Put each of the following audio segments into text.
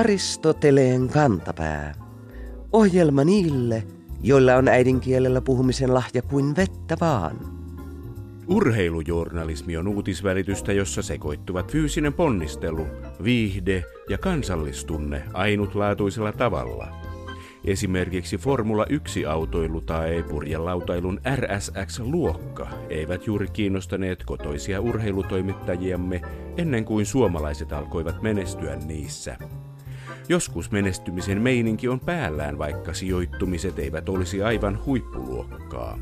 Aristoteleen kantapää. Ohjelma niille, joilla on äidinkielellä puhumisen lahja kuin vettä vaan. Urheilujournalismi on uutisvälitystä, jossa sekoittuvat fyysinen ponnistelu, viihde ja kansallistunne ainutlaatuisella tavalla. Esimerkiksi Formula 1-autoilu tai purjelautailun RSX-luokka eivät juuri kiinnostaneet kotoisia urheilutoimittajiamme ennen kuin suomalaiset alkoivat menestyä niissä. Joskus menestymisen meininki on päällään, vaikka sijoittumiset eivät olisi aivan huippuluokkaa.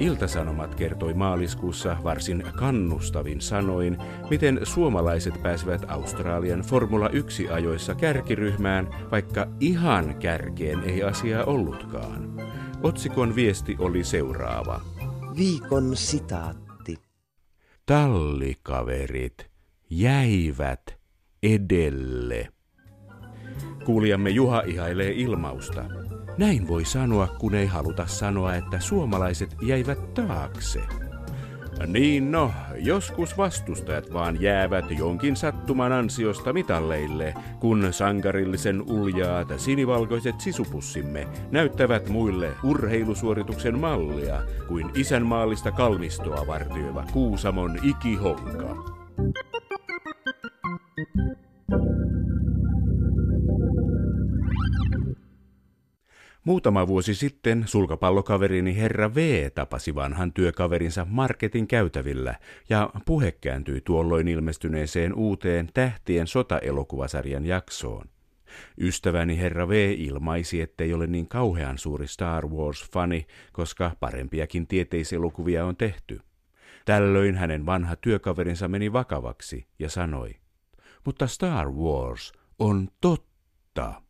Iltasanomat kertoi maaliskuussa varsin kannustavin sanoin, miten suomalaiset pääsevät Australian Formula 1-ajoissa kärkiryhmään, vaikka ihan kärkeen ei asia ollutkaan. Otsikon viesti oli seuraava. Viikon sitaatti. Tallikaverit jäivät edelle. Kuulijamme Juha ihailee ilmausta. Näin voi sanoa, kun ei haluta sanoa, että suomalaiset jäivät taakse. Niin no, joskus vastustajat vaan jäävät jonkin sattuman ansiosta mitalleille, kun sankarillisen uljaat sinivalkoiset sisupussimme näyttävät muille urheilusuorituksen mallia kuin isänmaallista kalmistoa vartioiva Kuusamon ikihonka. Muutama vuosi sitten sulkapallokaverini herra V tapasi vanhan työkaverinsa marketin käytävillä ja puhe kääntyi tuolloin ilmestyneeseen uuteen Tähtien sota-elokuvasarjan jaksoon. Ystäväni herra V ilmaisi, ettei ole niin kauhean suuri Star Wars-fani, koska parempiakin tieteiselokuvia on tehty. Tällöin hänen vanha työkaverinsa meni vakavaksi ja sanoi, mutta Star Wars on totta.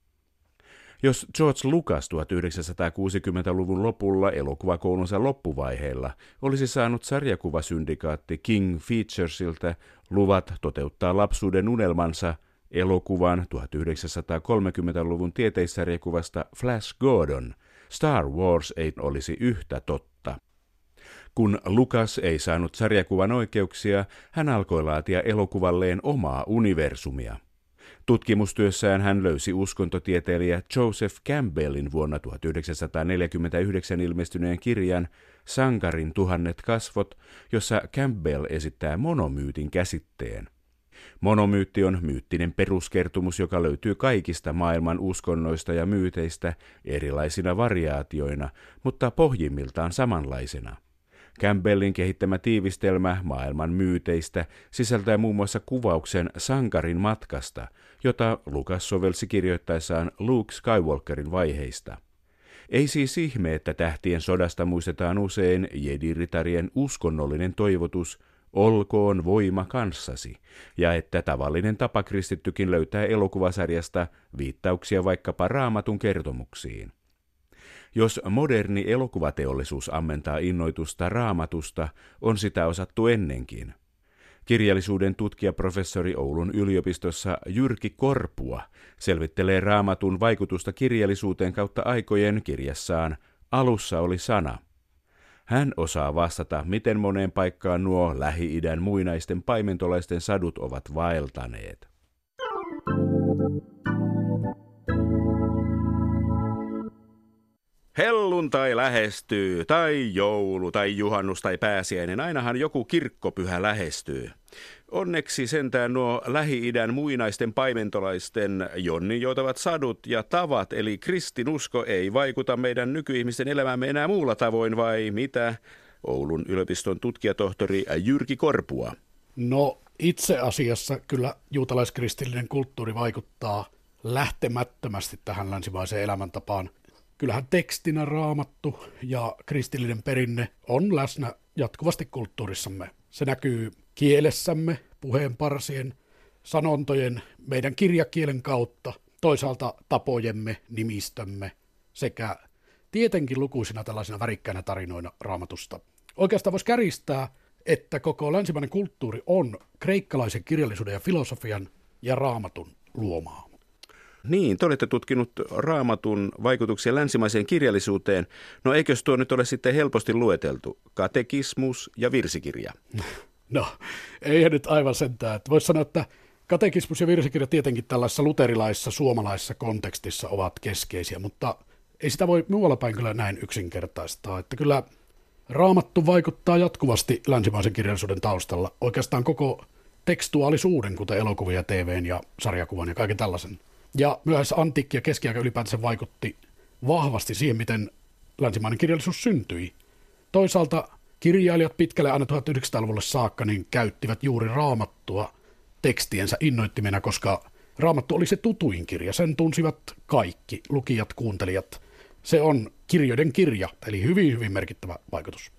Jos George Lucas 1960-luvun lopulla elokuvakoulunsa loppuvaiheilla olisi saanut sarjakuvasyndikaatti King Featuresilta luvat toteuttaa lapsuuden unelmansa elokuvan 1930-luvun tieteissarjakuvasta Flash Gordon, Star Wars ei olisi yhtä totta. Kun Lucas ei saanut sarjakuvan oikeuksia, hän alkoi laatia elokuvalleen omaa universumia – Tutkimustyössään hän löysi uskontotieteilijä Joseph Campbellin vuonna 1949 ilmestyneen kirjan Sankarin tuhannet kasvot, jossa Campbell esittää monomyytin käsitteen. Monomyytti on myyttinen peruskertomus, joka löytyy kaikista maailman uskonnoista ja myyteistä erilaisina variaatioina, mutta pohjimmiltaan samanlaisena – Campbellin kehittämä tiivistelmä maailman myyteistä sisältää muun muassa kuvauksen sankarin matkasta, jota Lukas sovelsi kirjoittaessaan Luke Skywalkerin vaiheista. Ei siis ihme, että tähtien sodasta muistetaan usein jediritarien uskonnollinen toivotus Olkoon voima kanssasi, ja että tavallinen tapakristittykin löytää elokuvasarjasta viittauksia vaikkapa raamatun kertomuksiin. Jos moderni elokuvateollisuus ammentaa innoitusta raamatusta, on sitä osattu ennenkin. Kirjallisuuden tutkijaprofessori Oulun yliopistossa Jyrki Korpua selvittelee raamatun vaikutusta kirjallisuuteen kautta aikojen kirjassaan Alussa oli sana. Hän osaa vastata, miten moneen paikkaan nuo Lähi-idän muinaisten paimentolaisten sadut ovat vaeltaneet. Helluntai lähestyy, tai joulu, tai juhannus, tai pääsiäinen. Ainahan joku kirkkopyhä lähestyy. Onneksi sentään nuo Lähi-idän muinaisten paimentolaisten jonni joutavat sadut ja tavat, eli kristinusko ei vaikuta meidän nykyihmisten elämäämme enää muulla tavoin, vai mitä? Oulun yliopiston tutkijatohtori Jyrki Korpua. No itse asiassa kyllä juutalaiskristillinen kulttuuri vaikuttaa lähtemättömästi tähän länsimaiseen elämäntapaan – kyllähän tekstinä raamattu ja kristillinen perinne on läsnä jatkuvasti kulttuurissamme. Se näkyy kielessämme, puheenparsien, sanontojen, meidän kirjakielen kautta, toisaalta tapojemme, nimistömme sekä tietenkin lukuisina tällaisina värikkäinä tarinoina raamatusta. Oikeastaan voisi käristää, että koko länsimainen kulttuuri on kreikkalaisen kirjallisuuden ja filosofian ja raamatun luomaa. Niin, te olette tutkinut raamatun vaikutuksia länsimaiseen kirjallisuuteen. No eikös tuo nyt ole sitten helposti lueteltu? Katekismus ja virsikirja. No, ei nyt aivan sentään. Voisi sanoa, että Katekismus ja virsikirja tietenkin tällaisessa luterilaisessa suomalaisessa kontekstissa ovat keskeisiä, mutta ei sitä voi muualla päin kyllä näin yksinkertaistaa. Että kyllä raamattu vaikuttaa jatkuvasti länsimaisen kirjallisuuden taustalla oikeastaan koko tekstuaalisuuden, kuten elokuvia, TVn ja sarjakuvan ja kaiken tällaisen. Ja myös antiikki ja keskiaika ylipäätänsä vaikutti vahvasti siihen, miten länsimainen kirjallisuus syntyi. Toisaalta kirjailijat pitkälle aina 1900-luvulle saakka niin käyttivät juuri raamattua tekstiensä innoittimena, koska raamattu oli se tutuin kirja. Sen tunsivat kaikki, lukijat, kuuntelijat. Se on kirjoiden kirja, eli hyvin, hyvin merkittävä vaikutus.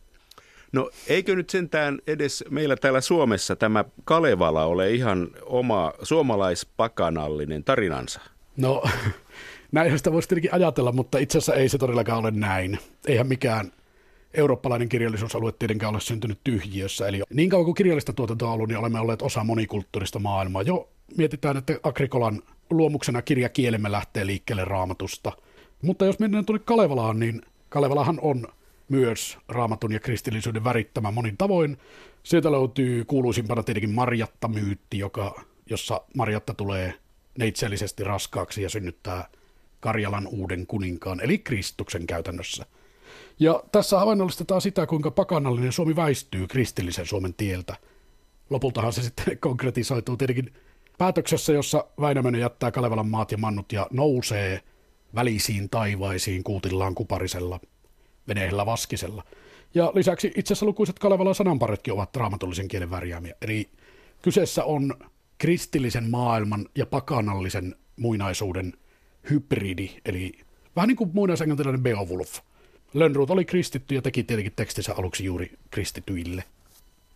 No eikö nyt sentään edes meillä täällä Suomessa tämä Kalevala ole ihan oma suomalaispakanallinen tarinansa? No näinhän sitä voisi tietenkin ajatella, mutta itse asiassa ei se todellakaan ole näin. Eihän mikään eurooppalainen kirjallisuusalue tietenkään ole syntynyt tyhjiössä. Eli niin kauan kuin kirjallista tuotantoa on ollut, niin olemme olleet osa monikulttuurista maailmaa. Jo mietitään, että Agrikolan luomuksena kirjakielemme lähtee liikkeelle raamatusta. Mutta jos mennään tuonne Kalevalaan, niin Kalevalahan on myös raamatun ja kristillisyyden värittämä monin tavoin. Sieltä löytyy kuuluisimpana tietenkin Marjatta-myytti, joka, jossa Marjatta tulee neitsellisesti raskaaksi ja synnyttää Karjalan uuden kuninkaan, eli Kristuksen käytännössä. Ja tässä havainnollistetaan sitä, kuinka pakanallinen Suomi väistyy kristillisen Suomen tieltä. Lopultahan se sitten konkretisoituu tietenkin päätöksessä, jossa Väinämöinen jättää Kalevalan maat ja mannut ja nousee välisiin taivaisiin kuutillaan kuparisella – veneellä vaskisella. Ja lisäksi itse asiassa lukuiset Kalevalan sananparetkin ovat raamatullisen kielen värjäämiä. Eli kyseessä on kristillisen maailman ja pakanallisen muinaisuuden hybridi, eli vähän niin kuin muinaisenglantilainen Beowulf. Lönnruut oli kristitty ja teki tietenkin tekstissä aluksi juuri kristityille.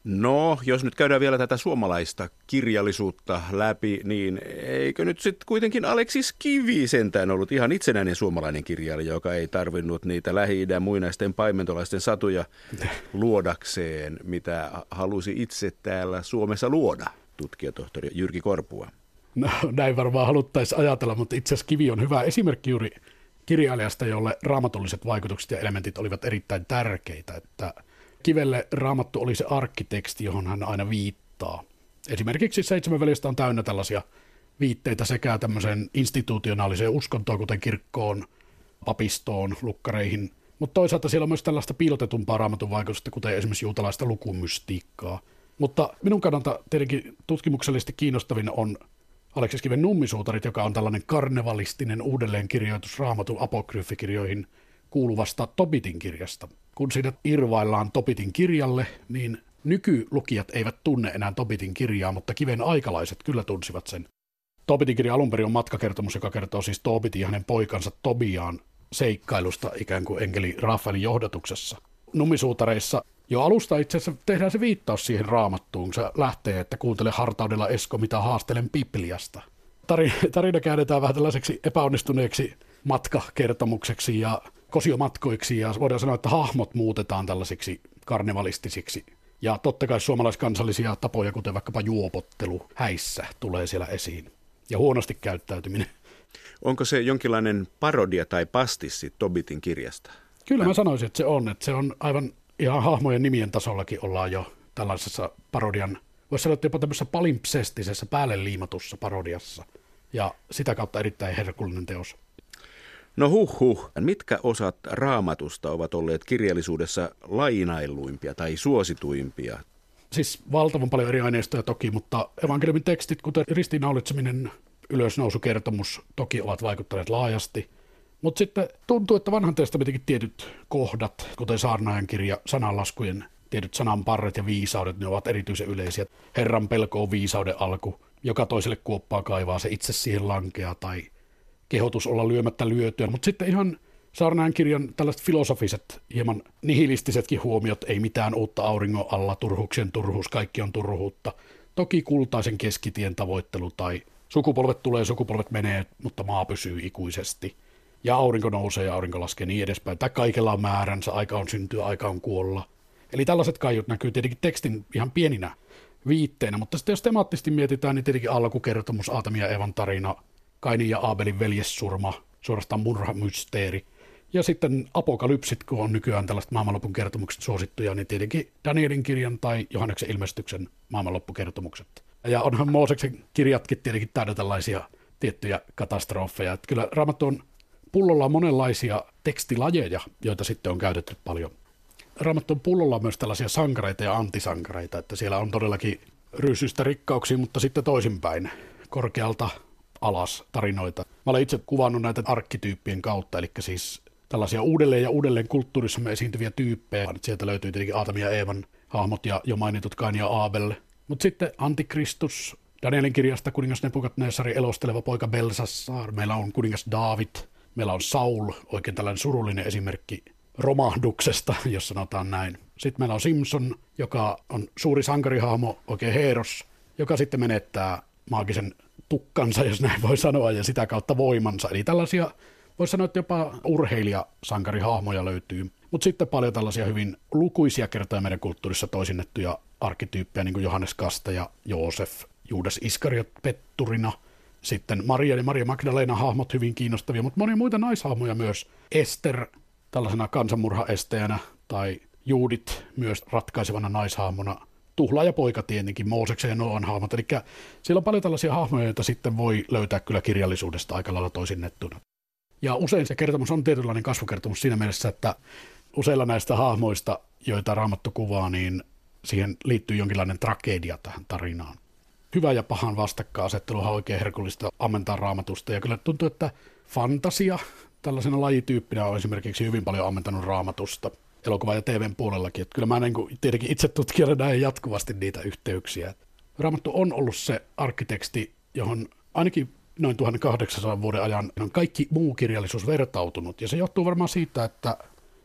No, jos nyt käydään vielä tätä suomalaista kirjallisuutta läpi, niin eikö nyt sitten kuitenkin Aleksis Kivi sentään ollut ihan itsenäinen suomalainen kirjailija, joka ei tarvinnut niitä Lähi-idän muinaisten paimentolaisten satuja luodakseen, mitä halusi itse täällä Suomessa luoda, tutkijatohtori Jyrki Korpua? No näin varmaan haluttaisiin ajatella, mutta itse asiassa Kivi on hyvä esimerkki juuri kirjailijasta, jolle raamatulliset vaikutukset ja elementit olivat erittäin tärkeitä, että – Kivelle raamattu oli se arkkiteksti, johon hän aina viittaa. Esimerkiksi Seitsemän veljestä on täynnä tällaisia viitteitä sekä tämmöiseen institutionaaliseen uskontoon, kuten kirkkoon, papistoon, lukkareihin, mutta toisaalta siellä on myös tällaista piilotetumpaa raamatun vaikutusta, kuten esimerkiksi juutalaista lukumystiikkaa. Mutta minun kannalta tietenkin tutkimuksellisesti kiinnostavin on Aleksis Kiven Nummisuutarit, joka on tällainen karnevalistinen uudelleenkirjoitus raamatun apokryfikirjoihin kuuluvasta Tobitin kirjasta – kun siinä irvaillaan Topitin kirjalle, niin nykylukijat eivät tunne enää Topitin kirjaa, mutta kiven aikalaiset kyllä tunsivat sen. Topitin kirja alun perin on matkakertomus, joka kertoo siis Topitin ja hänen poikansa Tobiaan seikkailusta ikään kuin enkeli Rafaelin johdatuksessa. Nummisuutareissa jo alusta itse asiassa tehdään se viittaus siihen raamattuun, se lähtee, että kuuntele hartaudella Esko, mitä haastelen Bibliasta. Tarina, tarina käännetään vähän tällaiseksi epäonnistuneeksi matkakertomukseksi ja kosiomatkoiksi ja voidaan sanoa, että hahmot muutetaan tällaisiksi karnevalistisiksi. Ja totta kai suomalaiskansallisia tapoja, kuten vaikkapa juopottelu häissä, tulee siellä esiin. Ja huonosti käyttäytyminen. Onko se jonkinlainen parodia tai pastissi Tobitin kirjasta? Kyllä mä sanoisin, että se on. Että se on aivan ihan hahmojen nimien tasollakin ollaan jo tällaisessa parodian, voisi sanoa, että jopa tämmöisessä palimpsestisessä päälle liimatussa parodiassa. Ja sitä kautta erittäin herkullinen teos. No huh huh. Mitkä osat raamatusta ovat olleet kirjallisuudessa lainailuimpia tai suosituimpia? Siis valtavan paljon eri aineistoja toki, mutta evankeliumin tekstit, kuten ristiinnaulitseminen, ylösnousukertomus, toki ovat vaikuttaneet laajasti. Mutta sitten tuntuu, että vanhan testamentin tietyt kohdat, kuten saarnaajan kirja, sananlaskujen tietyt sananparret ja viisaudet, ne ovat erityisen yleisiä. Herran pelko on viisauden alku, joka toiselle kuoppaa kaivaa, se itse siihen lankeaa, tai kehotus olla lyömättä lyötyä, mutta sitten ihan Saarnaan kirjan tällaiset filosofiset, hieman nihilistisetkin huomiot, ei mitään uutta auringon alla, turhuksen turhuus, kaikki on turhuutta. Toki kultaisen keskitien tavoittelu tai sukupolvet tulee, sukupolvet menee, mutta maa pysyy ikuisesti. Ja aurinko nousee ja aurinko laskee niin edespäin. Tai kaikella on määränsä, aika on syntyä, aika on kuolla. Eli tällaiset kaiut näkyy tietenkin tekstin ihan pieninä viitteinä, mutta sitten jos temaattisesti mietitään, niin tietenkin alkukertomus, Aatamia ja Evan tarina, Kainin ja Aabelin veljessurma, suorastaan murhamysteeri. Ja sitten apokalypsit, kun on nykyään tällaiset maailmanlopun kertomukset suosittuja, niin tietenkin Danielin kirjan tai Johanneksen ilmestyksen maailmanloppukertomukset. Ja onhan Mooseksen kirjatkin tietenkin täynnä tällaisia tiettyjä katastrofeja. Että kyllä Raamattu on pullolla on monenlaisia tekstilajeja, joita sitten on käytetty paljon. Raamattu on pullolla myös tällaisia sankareita ja antisankareita, että siellä on todellakin ryysystä rikkauksia, mutta sitten toisinpäin, korkealta alas tarinoita. Mä olen itse kuvannut näitä arkkityyppien kautta, eli siis tällaisia uudelleen ja uudelleen kulttuurissamme esiintyviä tyyppejä. Sieltä löytyy tietenkin Aatami ja Eevan hahmot ja jo mainitut Kain ja Aabel. Mutta sitten Antikristus, Danielin kirjasta kuningas Nebukadnessari elosteleva poika Belsassar, meillä on kuningas David, meillä on Saul, oikein tällainen surullinen esimerkki romahduksesta, jos sanotaan näin. Sitten meillä on Simpson, joka on suuri sankarihahmo, oikein Heeros, joka sitten menettää maagisen tukkansa, jos näin voi sanoa, ja sitä kautta voimansa. Eli tällaisia, voisi sanoa, että jopa urheilijasankarihahmoja löytyy. Mutta sitten paljon tällaisia hyvin lukuisia kertoja meidän kulttuurissa toisinnettuja arkkityyppejä, niin kuin Johannes Kaste ja Joosef, Juudas Iskariot petturina, sitten Maria ja Maria Magdalena hahmot hyvin kiinnostavia, mutta monia muita naishahmoja myös. Ester tällaisena kansanmurhaesteenä tai Juudit myös ratkaisevana naishahmona. Tuhla ja poika tietenkin, Mooseksen ja Noan hahmot. Eli siellä on paljon tällaisia hahmoja, joita sitten voi löytää kyllä kirjallisuudesta aika lailla toisinnettuna. Ja usein se kertomus on tietynlainen kasvukertomus siinä mielessä, että useilla näistä hahmoista, joita Raamattu kuvaa, niin siihen liittyy jonkinlainen tragedia tähän tarinaan. Hyvä ja pahan vastakkainasettelu on oikein herkullista ammentaa raamatusta. Ja kyllä tuntuu, että fantasia tällaisena lajityyppinä on esimerkiksi hyvin paljon ammentanut raamatusta elokuva- ja TVn puolellakin. Että kyllä mä niin kuin, tietenkin itse tutkijana näen jatkuvasti niitä yhteyksiä. Raamattu on ollut se arkkiteksti, johon ainakin noin 1800 vuoden ajan on kaikki muu kirjallisuus vertautunut. Ja se johtuu varmaan siitä, että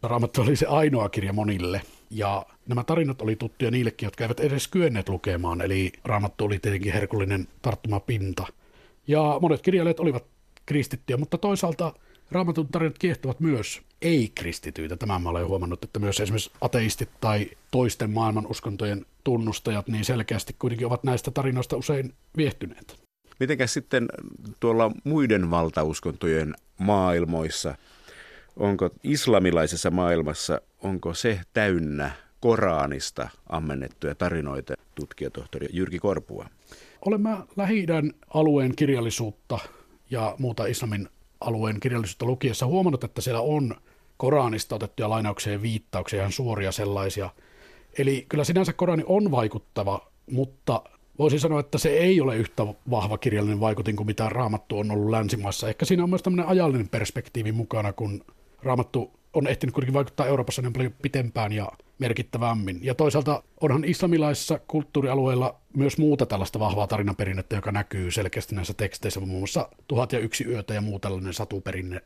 Raamattu oli se ainoa kirja monille. Ja nämä tarinat oli tuttuja niillekin, jotka eivät edes kyenneet lukemaan. Eli Raamattu oli tietenkin herkullinen tarttumapinta. Ja monet kirjailijat olivat kristittyjä, mutta toisaalta Raamatun tarinat kiehtovat myös ei-kristityitä. Tämän mä olen huomannut, että myös esimerkiksi ateistit tai toisten maailman uskontojen tunnustajat niin selkeästi kuitenkin ovat näistä tarinoista usein viehtyneet. Mitenkäs sitten tuolla muiden valtauskontojen maailmoissa, onko islamilaisessa maailmassa, onko se täynnä Koraanista ammennettuja tarinoita, tutkijatohtori Jyrki Korpua? Olemme lähi alueen kirjallisuutta ja muuta islamin alueen kirjallisuutta lukiessa huomannut, että siellä on Koranista otettuja lainauksia ja viittauksia, ihan suoria sellaisia. Eli kyllä sinänsä Korani on vaikuttava, mutta voisin sanoa, että se ei ole yhtä vahva kirjallinen vaikutin kuin mitä Raamattu on ollut länsimaissa. Ehkä siinä on myös tämmöinen ajallinen perspektiivi mukana, kun Raamattu on ehtinyt kuitenkin vaikuttaa Euroopassa niin paljon pitempään ja merkittävämmin. Ja toisaalta onhan islamilaisissa kulttuurialueilla myös muuta tällaista vahvaa tarinaperinnettä, joka näkyy selkeästi näissä teksteissä, muun muassa Tuhat ja yksi yötä ja muu tällainen satuperinne.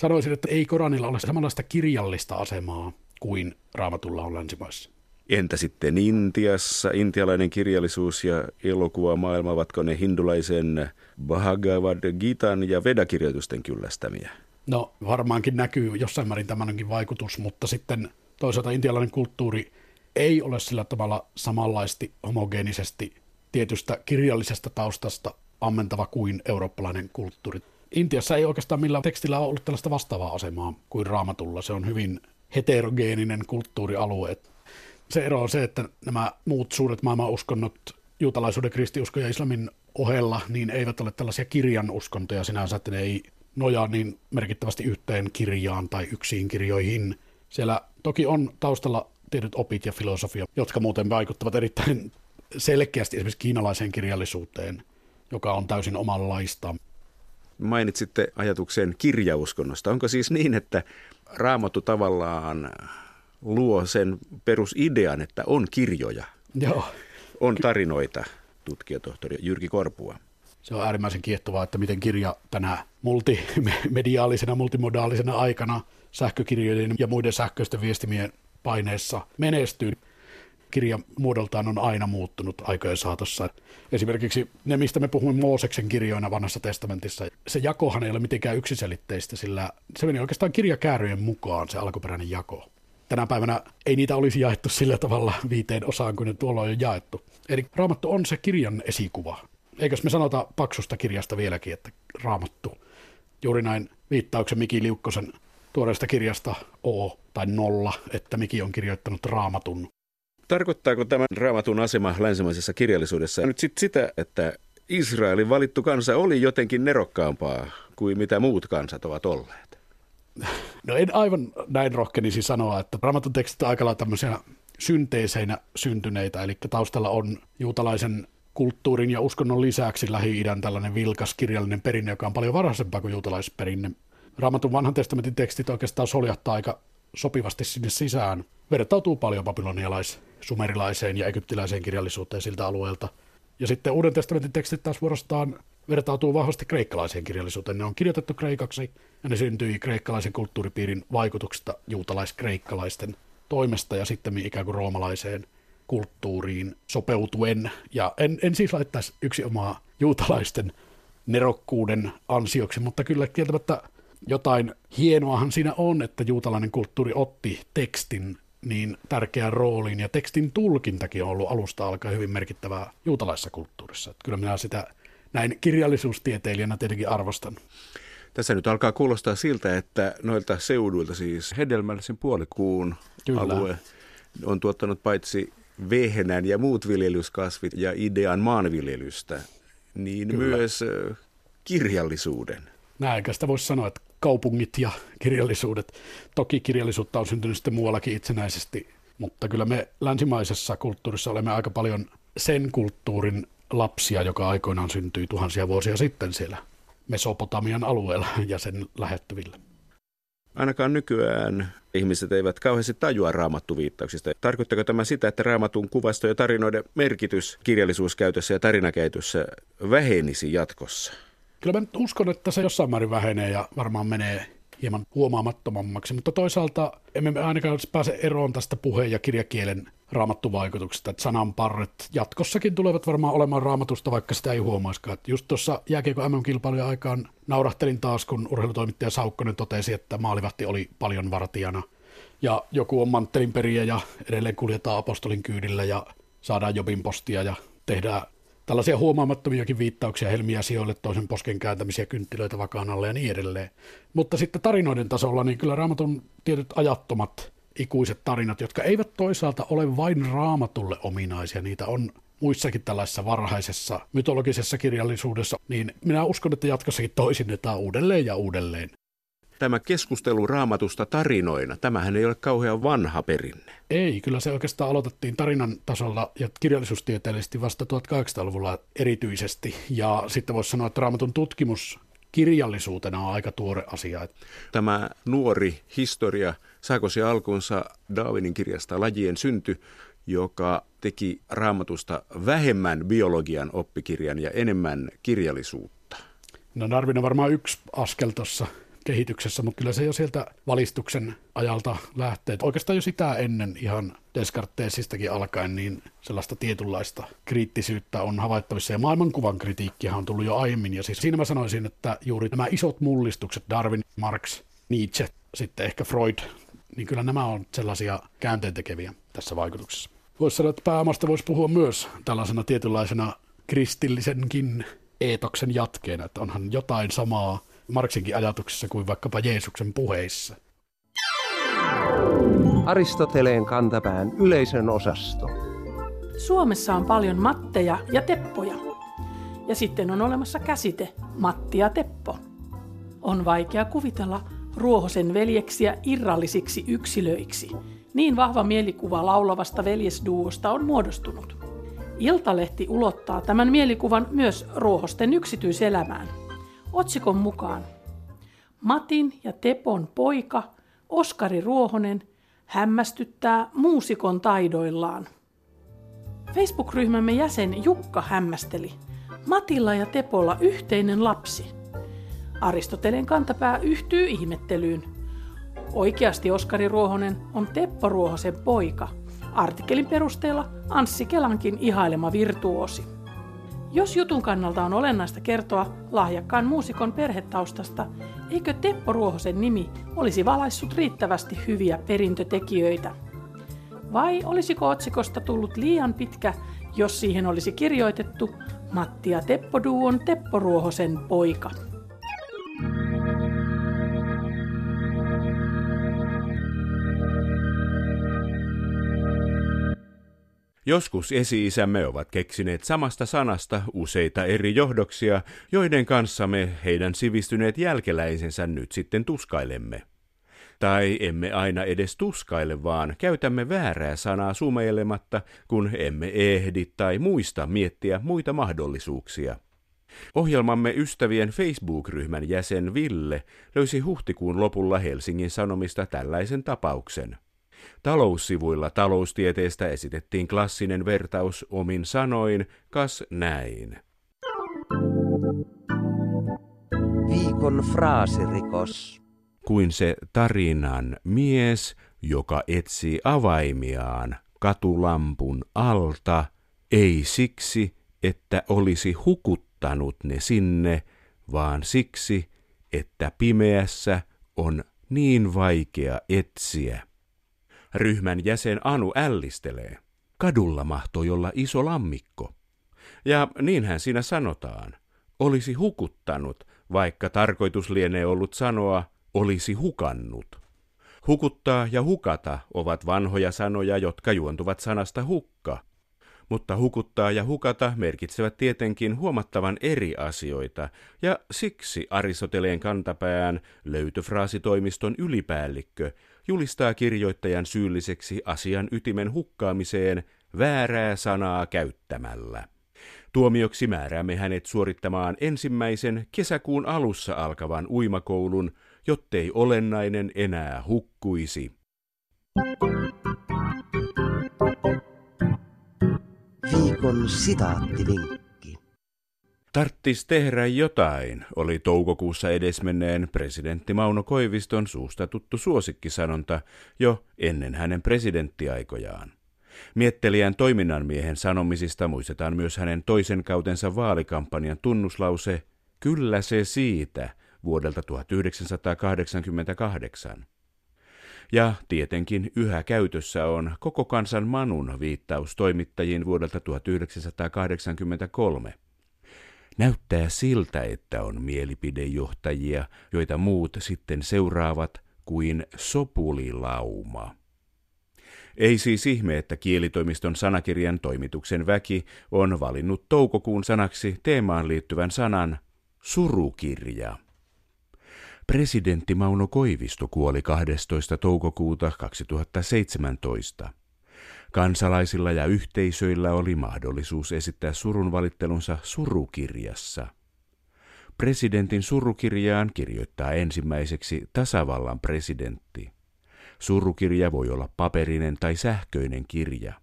Sanoisin, että ei Koranilla ole samanlaista kirjallista asemaa kuin Raamatulla on länsimaissa. Entä sitten Intiassa, intialainen kirjallisuus ja elokuvamaailma, ovatko ne hindulaisen Bhagavad Gitan ja Vedakirjoitusten kyllästämiä? No varmaankin näkyy jossain määrin tämänkin vaikutus, mutta sitten toisaalta intialainen kulttuuri ei ole sillä tavalla samanlaisesti homogeenisesti tietystä kirjallisesta taustasta ammentava kuin eurooppalainen kulttuuri. Intiassa ei oikeastaan millään tekstillä ole ollut tällaista vastaavaa asemaa kuin raamatulla. Se on hyvin heterogeeninen kulttuurialue. Se ero on se, että nämä muut suuret maailmanuskonnot, juutalaisuuden, kristiuskon ja islamin ohella, niin eivät ole tällaisia kirjan uskontoja sinänsä, että ne ei nojaa niin merkittävästi yhteen kirjaan tai yksiin kirjoihin. Siellä toki on taustalla tietyt opit ja filosofia, jotka muuten vaikuttavat erittäin selkeästi esimerkiksi kiinalaiseen kirjallisuuteen, joka on täysin omanlaista. Mainitsitte ajatuksen kirjauskonnosta. Onko siis niin, että Raamattu tavallaan luo sen perusidean, että on kirjoja, Joo. on tarinoita, tutkijatohtori Jyrki Korpua? Se on äärimmäisen kiehtovaa, että miten kirja tänä multimediaalisena, multimodaalisena aikana sähkökirjojen ja muiden sähköisten viestimien paineessa menestyy. Kirja muodoltaan on aina muuttunut aikojen saatossa. Esimerkiksi ne, mistä me puhumme Mooseksen kirjoina vanhassa testamentissa, se jakohan ei ole mitenkään yksiselitteistä, sillä se meni oikeastaan kirjakääryjen mukaan se alkuperäinen jako. Tänä päivänä ei niitä olisi jaettu sillä tavalla viiteen osaan kuin ne tuolla on jo jaettu. Eli raamattu on se kirjan esikuva. Eikös me sanota paksusta kirjasta vieläkin, että raamattu. Juuri näin viittauksen Miki Liukkosen tuoreesta kirjasta O tai Nolla, että Miki on kirjoittanut raamatun. Tarkoittaako tämä raamatun asema länsimaisessa kirjallisuudessa nyt sit sitä, että Israelin valittu kansa oli jotenkin nerokkaampaa kuin mitä muut kansat ovat olleet? No en aivan näin rohkenisi sanoa, että raamatun tekstit aika lailla tämmöisiä synteeseinä syntyneitä, eli taustalla on juutalaisen kulttuurin ja uskonnon lisäksi Lähi-idän tällainen vilkas kirjallinen perinne, joka on paljon varhaisempaa kuin juutalaisperinne. Raamatun vanhan testamentin tekstit oikeastaan soljahtaa aika sopivasti sinne sisään. Vertautuu paljon babylonialais, sumerilaiseen ja egyptiläiseen kirjallisuuteen siltä alueelta. Ja sitten Uuden testamentin tekstit taas vuorostaan vertautuu vahvasti kreikkalaiseen kirjallisuuteen. Ne on kirjoitettu kreikaksi ja ne syntyi kreikkalaisen kulttuuripiirin vaikutuksesta juutalaiskreikkalaisten toimesta ja sitten ikään kuin roomalaiseen kulttuuriin sopeutuen. Ja en, en siis laittaisi yksi omaa juutalaisten nerokkuuden ansioksi, mutta kyllä kieltämättä jotain hienoahan siinä on, että juutalainen kulttuuri otti tekstin niin tärkeään rooliin, ja tekstin tulkintakin on ollut alusta alkaen hyvin merkittävää juutalaisessa kulttuurissa. Että kyllä minä sitä näin kirjallisuustieteilijänä tietenkin arvostan. Tässä nyt alkaa kuulostaa siltä, että noilta seuduilta siis hedelmällisen puolikuun Kyllä. alue on tuottanut paitsi vehnän ja muut viljelyskasvit ja idean maanviljelystä, niin Kyllä. myös kirjallisuuden. Näinkö sitä voisi sanoa, että kaupungit ja kirjallisuudet. Toki kirjallisuutta on syntynyt sitten muuallakin itsenäisesti, mutta kyllä me länsimaisessa kulttuurissa olemme aika paljon sen kulttuurin lapsia, joka aikoinaan syntyi tuhansia vuosia sitten siellä Mesopotamian alueella ja sen lähettyvillä. Ainakaan nykyään ihmiset eivät kauheasti tajua raamattuviittauksista. Tarkoittako tämä sitä, että raamatun kuvasto ja tarinoiden merkitys kirjallisuuskäytössä ja tarinakäytössä vähenisi jatkossa? Kyllä mä uskon, että se jossain määrin vähenee ja varmaan menee hieman huomaamattomammaksi, mutta toisaalta emme ainakaan pääse eroon tästä puhe- ja kirjakielen raamattuvaikutuksesta, että sananparret jatkossakin tulevat varmaan olemaan raamatusta, vaikka sitä ei huomaiskaan. Että just tuossa jääkiekko MM-kilpailujen aikaan naurahtelin taas, kun urheilutoimittaja Saukkonen totesi, että maalivahti oli paljon vartijana. Ja joku on manttelin periä ja edelleen kuljetaan apostolin kyydillä ja saadaan jobin postia ja tehdään tällaisia huomaamattomiakin viittauksia helmiä sijoille, toisen posken kääntämisiä, kynttilöitä vakaan alle ja niin edelleen. Mutta sitten tarinoiden tasolla, niin kyllä raamatun tietyt ajattomat ikuiset tarinat, jotka eivät toisaalta ole vain raamatulle ominaisia, niitä on muissakin tällaisessa varhaisessa mytologisessa kirjallisuudessa, niin minä uskon, että jatkossakin toisinnetaan uudelleen ja uudelleen. Tämä keskustelu raamatusta tarinoina, tämähän ei ole kauhean vanha perinne. Ei, kyllä se oikeastaan aloitettiin tarinan tasolla ja kirjallisuustieteellisesti vasta 1800-luvulla erityisesti. Ja sitten voisi sanoa, että raamatun tutkimus kirjallisuutena on aika tuore asia. Tämä nuori historia, saako se alkunsa Darwinin kirjasta Lajien synty, joka teki raamatusta vähemmän biologian oppikirjan ja enemmän kirjallisuutta? No Darwin on varmaan yksi askel tuossa kehityksessä, mutta kyllä se jo sieltä valistuksen ajalta lähtee. Oikeastaan jo sitä ennen ihan Descartesistäkin alkaen, niin sellaista tietynlaista kriittisyyttä on havaittavissa. Ja maailmankuvan kritiikkiä on tullut jo aiemmin. Ja siis siinä mä sanoisin, että juuri nämä isot mullistukset, Darwin, Marx, Nietzsche, sitten ehkä Freud, niin kyllä nämä on sellaisia käänteentekeviä tässä vaikutuksessa. Voisi sanoa, että pääomasta voisi puhua myös tällaisena tietynlaisena kristillisenkin eetoksen jatkeena, että onhan jotain samaa Marksinkin ajatuksissa kuin vaikkapa Jeesuksen puheissa. Aristoteleen kantapään yleisön osasto. Suomessa on paljon matteja ja teppoja. Ja sitten on olemassa käsite Matti ja Teppo. On vaikea kuvitella Ruohosen veljeksiä irrallisiksi yksilöiksi. Niin vahva mielikuva laulavasta veljesduosta on muodostunut. Iltalehti ulottaa tämän mielikuvan myös Ruohosten yksityiselämään. Otsikon mukaan Matin ja Tepon poika Oskari Ruohonen hämmästyttää muusikon taidoillaan. Facebook-ryhmämme jäsen Jukka hämmästeli. Matilla ja Tepolla yhteinen lapsi. Aristoteleen kantapää yhtyy ihmettelyyn. Oikeasti Oskari Ruohonen on Teppo Ruohosen poika. Artikkelin perusteella Anssi Kelankin ihailema virtuosi. Jos jutun kannalta on olennaista kertoa lahjakkaan muusikon perhetaustasta, eikö Teppo Ruohosen nimi olisi valaissut riittävästi hyviä perintötekijöitä? Vai olisiko otsikosta tullut liian pitkä, jos siihen olisi kirjoitettu Matti ja Teppo Duon Teppo Ruohosen poika? Joskus esi-isämme ovat keksineet samasta sanasta useita eri johdoksia, joiden kanssa me heidän sivistyneet jälkeläisensä nyt sitten tuskailemme. Tai emme aina edes tuskaile, vaan käytämme väärää sanaa sumeilematta, kun emme ehdi tai muista miettiä muita mahdollisuuksia. Ohjelmamme ystävien Facebook-ryhmän jäsen Ville löysi huhtikuun lopulla Helsingin Sanomista tällaisen tapauksen. Taloussivuilla taloustieteestä esitettiin klassinen vertaus omin sanoin, kas näin. Viikon fraasirikos. Kuin se tarinan mies, joka etsii avaimiaan katulampun alta, ei siksi, että olisi hukuttanut ne sinne, vaan siksi, että pimeässä on niin vaikea etsiä. Ryhmän jäsen Anu ällistelee. Kadulla mahtoi olla iso lammikko. Ja niinhän siinä sanotaan. Olisi hukuttanut, vaikka tarkoitus lienee ollut sanoa, olisi hukannut. Hukuttaa ja hukata ovat vanhoja sanoja, jotka juontuvat sanasta hukka. Mutta hukuttaa ja hukata merkitsevät tietenkin huomattavan eri asioita, ja siksi Aristoteleen kantapään löytöfraasitoimiston ylipäällikkö julistaa kirjoittajan syylliseksi asian ytimen hukkaamiseen väärää sanaa käyttämällä. Tuomioksi määräämme hänet suorittamaan ensimmäisen kesäkuun alussa alkavan uimakoulun, jottei olennainen enää hukkuisi. Viikon sitaattivinkki. Tarttis tehdä jotain, oli toukokuussa edesmenneen presidentti Mauno Koiviston suusta tuttu suosikkisanonta jo ennen hänen presidenttiaikojaan. Miettelijän toiminnan miehen sanomisista muistetaan myös hänen toisen kautensa vaalikampanjan tunnuslause Kyllä se siitä vuodelta 1988. Ja tietenkin yhä käytössä on koko kansan Manun viittaus toimittajiin vuodelta 1983. Näyttää siltä, että on mielipidejohtajia, joita muut sitten seuraavat kuin sopulilauma. Ei siis ihme, että kielitoimiston sanakirjan toimituksen väki on valinnut toukokuun sanaksi teemaan liittyvän sanan surukirja. Presidentti Mauno Koivisto kuoli 12. toukokuuta 2017. Kansalaisilla ja yhteisöillä oli mahdollisuus esittää surunvalittelunsa surukirjassa. Presidentin surukirjaan kirjoittaa ensimmäiseksi tasavallan presidentti. Surukirja voi olla paperinen tai sähköinen kirja.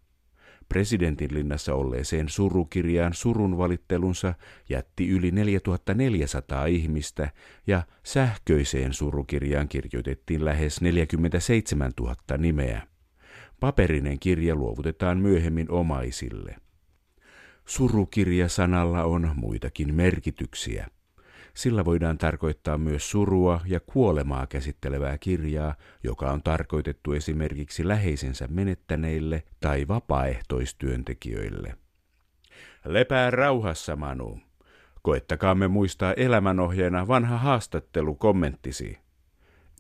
Presidentin linnassa olleeseen surukirjaan surun valittelunsa jätti yli 4400 ihmistä ja sähköiseen surukirjaan kirjoitettiin lähes 47 000 nimeä. Paperinen kirja luovutetaan myöhemmin omaisille. Surukirja-sanalla on muitakin merkityksiä. Sillä voidaan tarkoittaa myös surua ja kuolemaa käsittelevää kirjaa, joka on tarkoitettu esimerkiksi läheisensä menettäneille tai vapaaehtoistyöntekijöille. Lepää rauhassa, Manu. Koettakaamme muistaa elämänohjeena vanha haastattelu kommenttisi.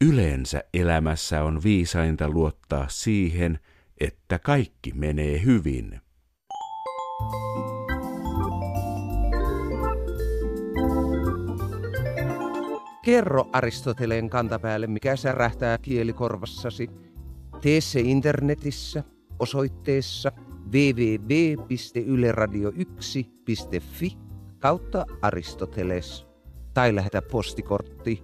Yleensä elämässä on viisainta luottaa siihen, että kaikki menee hyvin. Kerro Aristoteleen kantapäälle, mikä särähtää kielikorvassasi. Tee se internetissä osoitteessa www.yleradio1.fi kautta Aristoteles tai lähetä postikortti